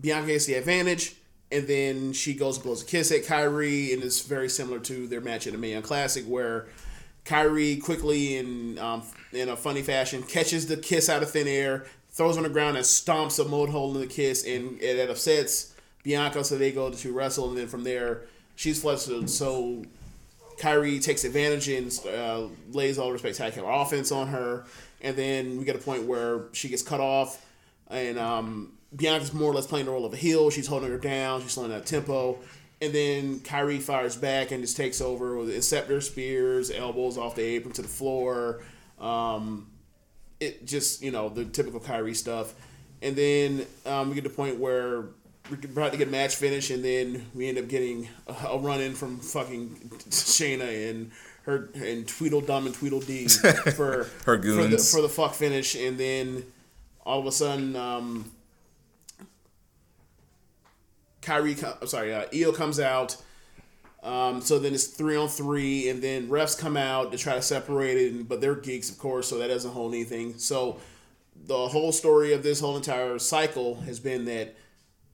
Speaker 2: Bianca gets the advantage, and then she goes and blows a kiss at Kairi, and it's very similar to their match at the Mae Young Classic, where Kairi quickly and um, in a funny fashion catches the kiss out of thin air, throws on the ground, and stomps a mold hole in the kiss, and it, upsets Bianca, so they go to wrestle, and then from there she's flustered, so Kairi takes advantage and uh, lays all the spectacular offense on her, and then we get a point where she gets cut off, and um, Bianca's more or less playing the role of a heel. She's holding her down. She's slowing that tempo, and then Kairi fires back and just takes over with Inceptor spears, elbows off the apron to the floor. Um, it just you know the typical Kairi stuff, and then um, we get to the point where we're about to get a match finish, and then we end up getting a, a run in from fucking Shayna and her and Tweedledum and Tweedledee for
Speaker 3: Her
Speaker 2: for the, for the fuck finish, and then all of a sudden, um, Kairi, I'm sorry, uh, Io comes out. Um, so then it's three on three, and then refs come out to try to separate it, but they're geeks, of course, so that doesn't hold anything. So the whole story of this whole entire cycle has been that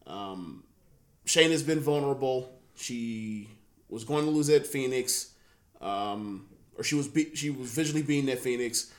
Speaker 2: um, Shayna's been vulnerable. She was going to lose at Phoenix, um, or she was be- she was visually beaten at Phoenix.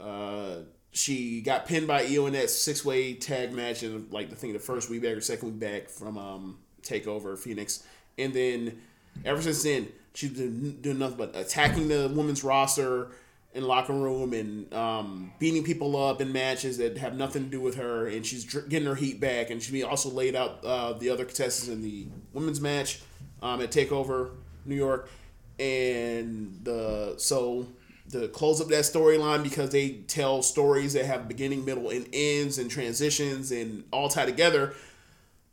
Speaker 2: Uh, she got pinned by Io in that six way tag match, and like the thing, the first week back or second week back from um, Takeover Phoenix, and then ever since then she's been doing nothing but attacking the women's roster in locker room and um, beating people up in matches that have nothing to do with her, and she's getting her heat back, and she also laid out uh, the other contestants in the women's match um, at Takeover New York, and the so to close up that storyline because they tell stories that have beginning, middle, and ends, and transitions, and all tie together.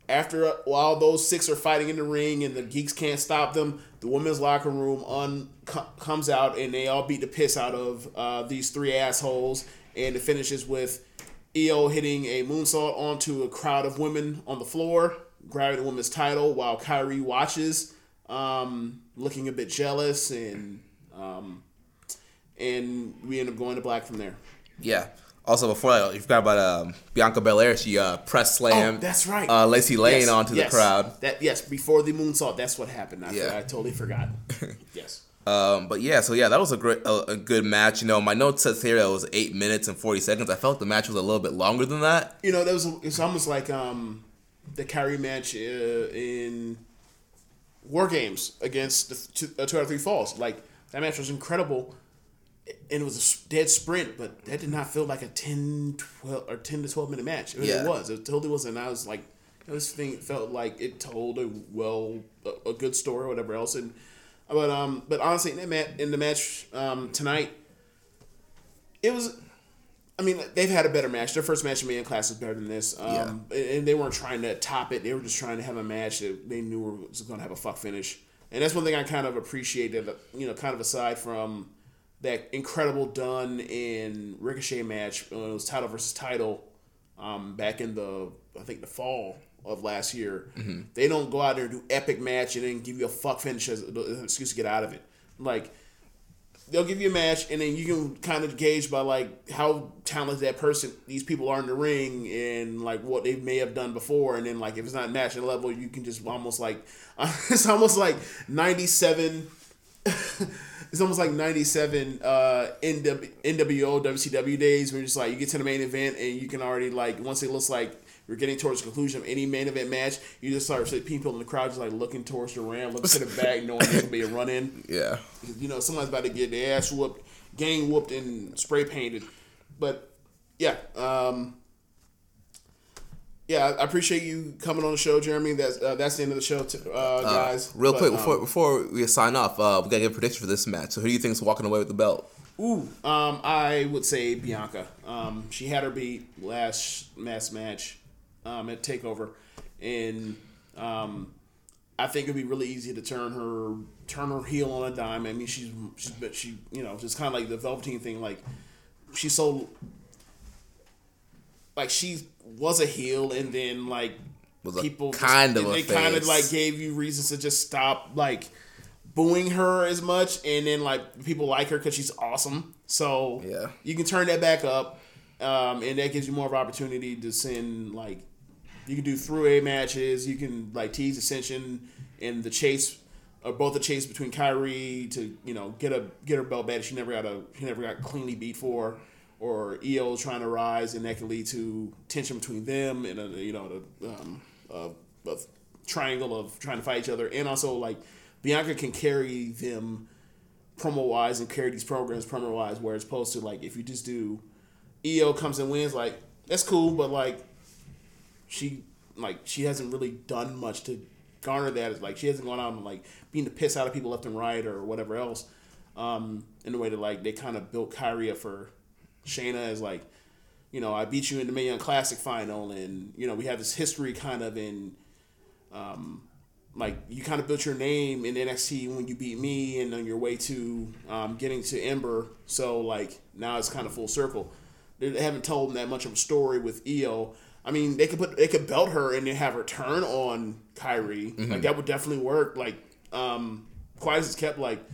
Speaker 2: After while those six are fighting in the ring and the geeks can't stop them, the women's locker room un, co- comes out and they all beat the piss out of uh, these three assholes. And it finishes with Io hitting a moonsault onto a crowd of women on the floor, grabbing the women's title while Kairi watches, um, looking a bit jealous, and um, and we end up going to black from there.
Speaker 3: Yeah. Also, before that, you forgot about um, Bianca Belair. She uh, press slammed.
Speaker 2: Oh, that's right.
Speaker 3: Uh, Lacey Lane
Speaker 2: Yes,
Speaker 3: onto
Speaker 2: yes.
Speaker 3: the crowd.
Speaker 2: That yes, before the moonsault, that's what happened. I,
Speaker 3: Yeah.
Speaker 2: I totally forgot. yes.
Speaker 3: Um, but yeah, so yeah, that was a great, a, a good match. You know, my note says here that it was eight minutes and forty seconds. I felt the match was a little bit longer than that.
Speaker 2: You know, that was it's almost like um, the Kairi match uh, in War Games against the two, uh, two out of three falls. Like that match was incredible, and it was a dead sprint, but that did not feel like a 10, 12, or ten to twelve minute match. I mean,
Speaker 3: Yeah.
Speaker 2: It was. It totally was, and I was like, this thing felt like it told a well a, a good story or whatever else, and but um but honestly in the match in the match um tonight it was I mean, they've had a better match. Their first match in Main Class is better than this. Um, And they weren't trying to top it. They were just trying to have a match that they knew was going to have a fuck finish. And that's one thing I kind of appreciated, you know, kind of aside from that incredible Dunne in Ricochet match when it was title versus title um, back in the, I think, the fall of last year. They don't go out there and do epic match and then give you a fuck finish as an excuse to get out of it. Like they'll give you a match and then you can kind of gauge by like how talented that person these people are in the ring and like what they may have done before and then like if it's not national level you can just almost like it's almost like 97 it's almost like 97 uh NW, nwo wcw days where it's like you get to the main event and you can already like once it looks like we're getting towards the conclusion of any main event match you just start seeing people in the crowd just like looking towards the ram looking to the back knowing there's gonna be a run in
Speaker 3: Yeah.
Speaker 2: you know, someone's about to get their ass whooped, gang whooped, and spray painted. But yeah, um, yeah, I appreciate you coming on the show, Jeremy. That's uh, that's the end of the show, t- uh, guys.
Speaker 3: Real
Speaker 2: But,
Speaker 3: quick
Speaker 2: um,
Speaker 3: before before we sign off, uh, we gotta get a prediction for this match. So who do you think's walking away with the belt?
Speaker 2: Ooh, um, I would say Bianca. Um, she had her beat last last match um, at Takeover, and um, I think it'd be really easy to turn her turn her heel on a dime. I mean, she's she's but she you know just kind of like the Velveteen thing. Like she's so like she was a heel, and then like people just-
Speaker 3: kind of a
Speaker 2: they kind of like gave you reasons to just stop like booing her as much, and then like people like her because she's awesome. So
Speaker 3: Yeah.
Speaker 2: you can turn that back up, um, and that gives you more of an opportunity to send like you can do through a matches. You can like tease Ascension and the chase, or both the chase between Kairi to you know get a get her belt back. She never got a she never got cleanly beat for, or Io trying to rise, and that can lead to tension between them and a you know the um, a, a triangle of trying to fight each other, and also like Bianca can carry them promo wise and carry these programs promo wise, where it's opposed to like if you just do Io comes and wins, like that's cool, but like she like she hasn't really done much to garner that. It's like she hasn't gone out and like being the piss out of people left and right or whatever else. Um, in the way that like they kind of built Kairi for Shayna is like, you know, I beat you in the Young Classic final, and you know we have this history kind of in, um, like you kind of built your name in NXT when you beat me, and on your way to um, getting to Ember. So like now it's kind of full circle. They haven't told that much of a story with Io. I mean, they could put they could belt her and then have her turn on Kairi. Like that would definitely work. Like, um, quite as it's kept, like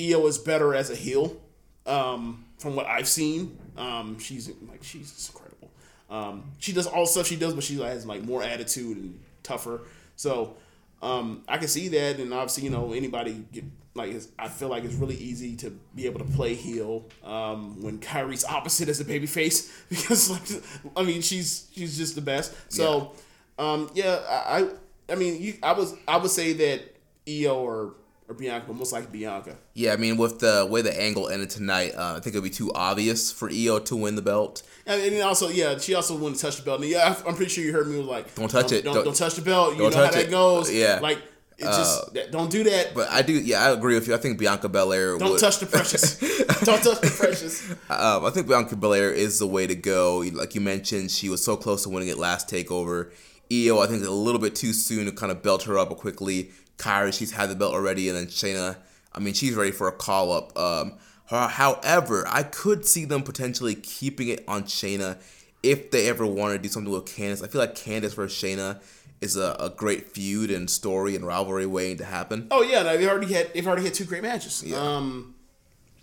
Speaker 2: Io is better as a heel. Um, from what I've seen, um, she's like she's incredible. Um, she does all stuff she does, but she has like more attitude and tougher. So um, I can see that, and obviously, you know, anybody get like I feel like it's really easy to be able to play heel um, when Kairi's opposite as a baby face because like I mean she's she's just the best. So um, yeah, I I- I mean you I was I would say that Io or or Bianca, but most likely Bianca.
Speaker 3: Yeah, I mean, with the way the angle ended tonight, uh, I think it'd be too obvious for Io to win the belt.
Speaker 2: And, and also, yeah, she also to touch the belt. And yeah, I'm pretty sure you heard me was like,
Speaker 3: Don't touch it.
Speaker 2: Don't,
Speaker 3: Don't-
Speaker 2: don't touch the belt. You know how
Speaker 3: touch
Speaker 2: that
Speaker 3: it.
Speaker 2: goes.
Speaker 3: Yeah.
Speaker 2: like it just that, don't do that.
Speaker 3: But I do, yeah, I agree with you. I think Bianca Belair.
Speaker 2: don't
Speaker 3: would,
Speaker 2: touch the precious. don't touch the precious.
Speaker 3: Um, I think Bianca Belair is the way to go. Like you mentioned, she was so close to winning it last takeover. Io, I think, is a little bit too soon to kind of belt her up quickly. Kairi, she's had the belt already, and then Shayna, I mean, she's ready for a call up. Um, however, I could see them potentially keeping it on Shayna if they ever want to do something with Candice. I feel like Candice versus Shayna is a, a great feud and story and rivalry waiting to happen.
Speaker 2: Oh yeah, they've already had they've already had two great matches. Um,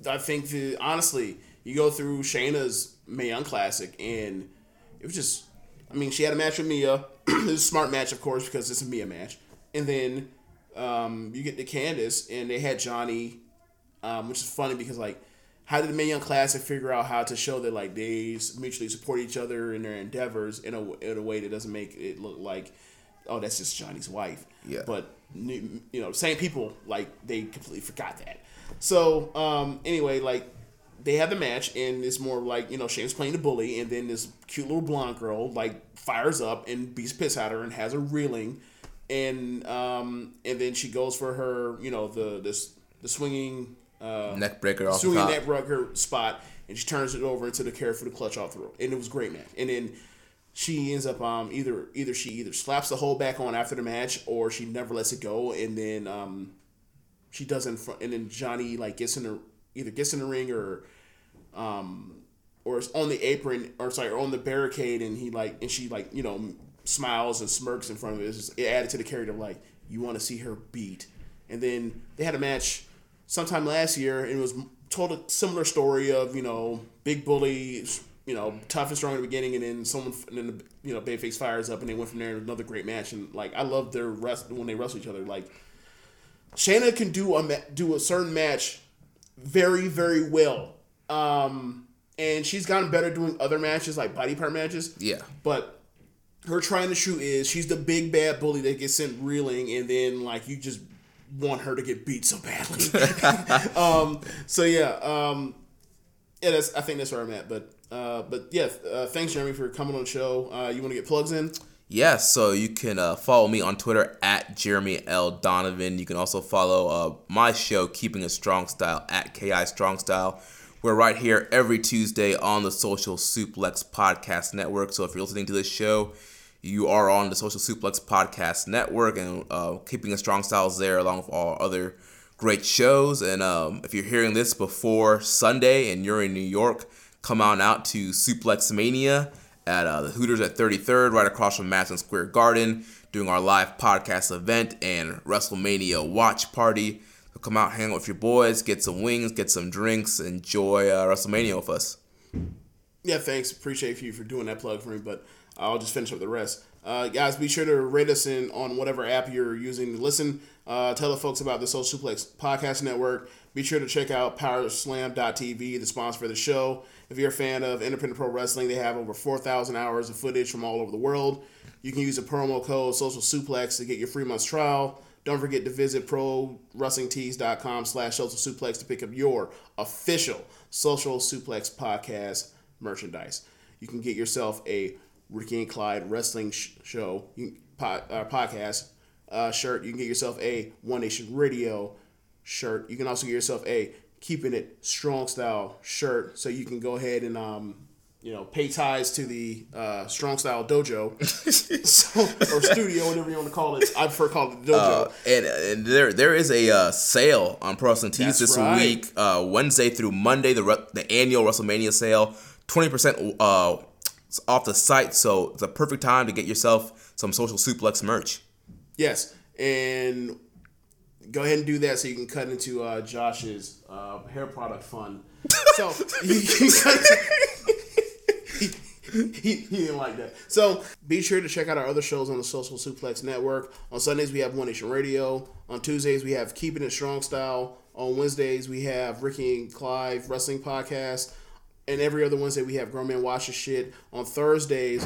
Speaker 2: I think the honestly, you go through Shayna's Mae Young Classic, and it was just, I mean, she had a match with Mia. it was a smart match, of course, because it's a Mia match, and then um, you get to Candice, and they had Johnny, um, which is funny because like. How did the Mae Young Classic figure out how to show that like they mutually support each other in their endeavors in a, in a way that doesn't make it look like, oh, that's just Johnny's wife.
Speaker 3: Yeah.
Speaker 2: But you know, same people like they completely forgot that. So um, anyway, like they have the match, and it's more like you know Shane's playing the bully, and then this cute little blonde girl like fires up and beats piss at her and has her reeling, and um, and then she goes for her you know the this the swinging uh,
Speaker 3: Neck breaker off the
Speaker 2: swinging neck breaker spot, and she turns it over into the Kirifuda clutch off the rope, and it was great match, and then she ends up um either either she either slaps the hold back on after the match or she never lets it go. And then um she doesn't front and then Johnny like gets in the either gets in the ring or um or is on the apron or sorry or on the barricade and he like and she like you know smiles and smirks in front of it. Just, it added to the character of like you want to see her beat. And then they had a match sometime last year and it was told a similar story of you know big bully you know tough and strong in the beginning and then someone and then the, you know Bayface fires up and they went from there another great match and like I love their rest when they wrestle each other like Shayna can do a ma- do a certain match very very well um and she's gotten better doing other matches like body part matches
Speaker 3: Yeah.
Speaker 2: but her trying to shoot is she's the big bad bully that gets sent reeling and then like you just want her to get beat so badly um so yeah um yeah that's i think that's where i'm at but uh but yeah uh, thanks jeremy for coming on the show uh you want to get plugs in
Speaker 3: Yes, so you can uh, follow me on Twitter at Jeremy L. Donovan. You can also follow uh, my show, Keeping a Strong Style, at KI Strong Style. We're right here every Tuesday on the Social Suplex Podcast Network. So if you're listening to this show, you are on the Social Suplex Podcast Network, and uh, Keeping a Strong styles there along with all other great shows. And um, if you're hearing this before Sunday and you're in New York, come on out to Suplex Mania at uh, the Hooters at 33rd, right across from Madison Square Garden, doing our live podcast event and WrestleMania watch party. So come out, hang out with your boys, get some wings, get some drinks, enjoy uh, WrestleMania with us.
Speaker 2: yeah thanks appreciate you for doing that plug for me but i'll just finish up the rest. Uh, guys be sure to rate us in on whatever app you're using to listen. Uh, tell the folks about the social suplex podcast network. Be sure to check out powerslam.tv the sponsor for the show. If you're a fan of independent pro wrestling they have over 4000 hours of footage from all over the world. You can use a promo code social suplex to get your free month's trial. Don't forget to visit prowrestlingtees.com slash social suplex to pick up your official social suplex podcast merchandise. You can get yourself a Ricky and Clyde wrestling sh- show you, pod, uh, podcast uh, shirt. You can get yourself a One Nation Radio shirt. You can also get yourself a Keeping It Strong Style shirt. So you can go ahead and um, you know pay ties to the uh, Strong Style Dojo so, or studio, whatever you want to call it. I prefer call it the dojo.
Speaker 3: Uh, and and there there is a uh, sale on Pro Wrestling Tees this
Speaker 2: right.
Speaker 3: week, uh, Wednesday through Monday, the the annual WrestleMania sale, twenty percent uh, off the site. So it's a perfect time to get yourself some Social Suplex merch.
Speaker 2: Yes, and go ahead and do that so you can cut into uh, Josh's uh, hair product fund. So you, you cut he, he, he didn't like that. So be sure to check out our other shows on the Social Suplex Network. On Sundays we have One Nation Radio. On Tuesdays we have Keeping It Strong Style. On Wednesdays we have Ricky and Clive Wrestling Podcast. And every other Wednesday we have Grown Man Watch Your Shit. On Thursdays,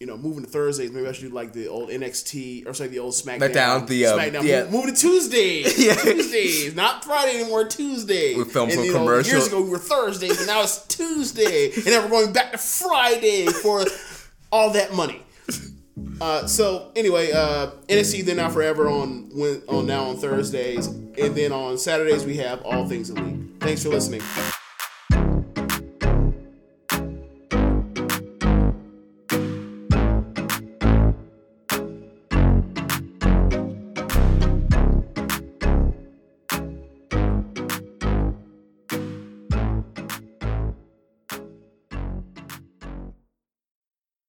Speaker 2: you know, moving to Thursdays, maybe I should do like the old NXT or sorry, the old SmackDown.
Speaker 3: SmackDown, the, um,
Speaker 2: SmackDown.
Speaker 3: yeah.
Speaker 2: Move, moving to Tuesdays.
Speaker 3: Yeah.
Speaker 2: Tuesdays, not Friday anymore. Tuesdays.
Speaker 3: We filmed some
Speaker 2: know, Years ago we were Thursdays, and now it's Tuesday, and now we're going back to Friday for all that money. Uh, so anyway, uh, NXT then now forever on when, on now on Thursdays, and then on Saturdays we have all things elite. Thanks for listening.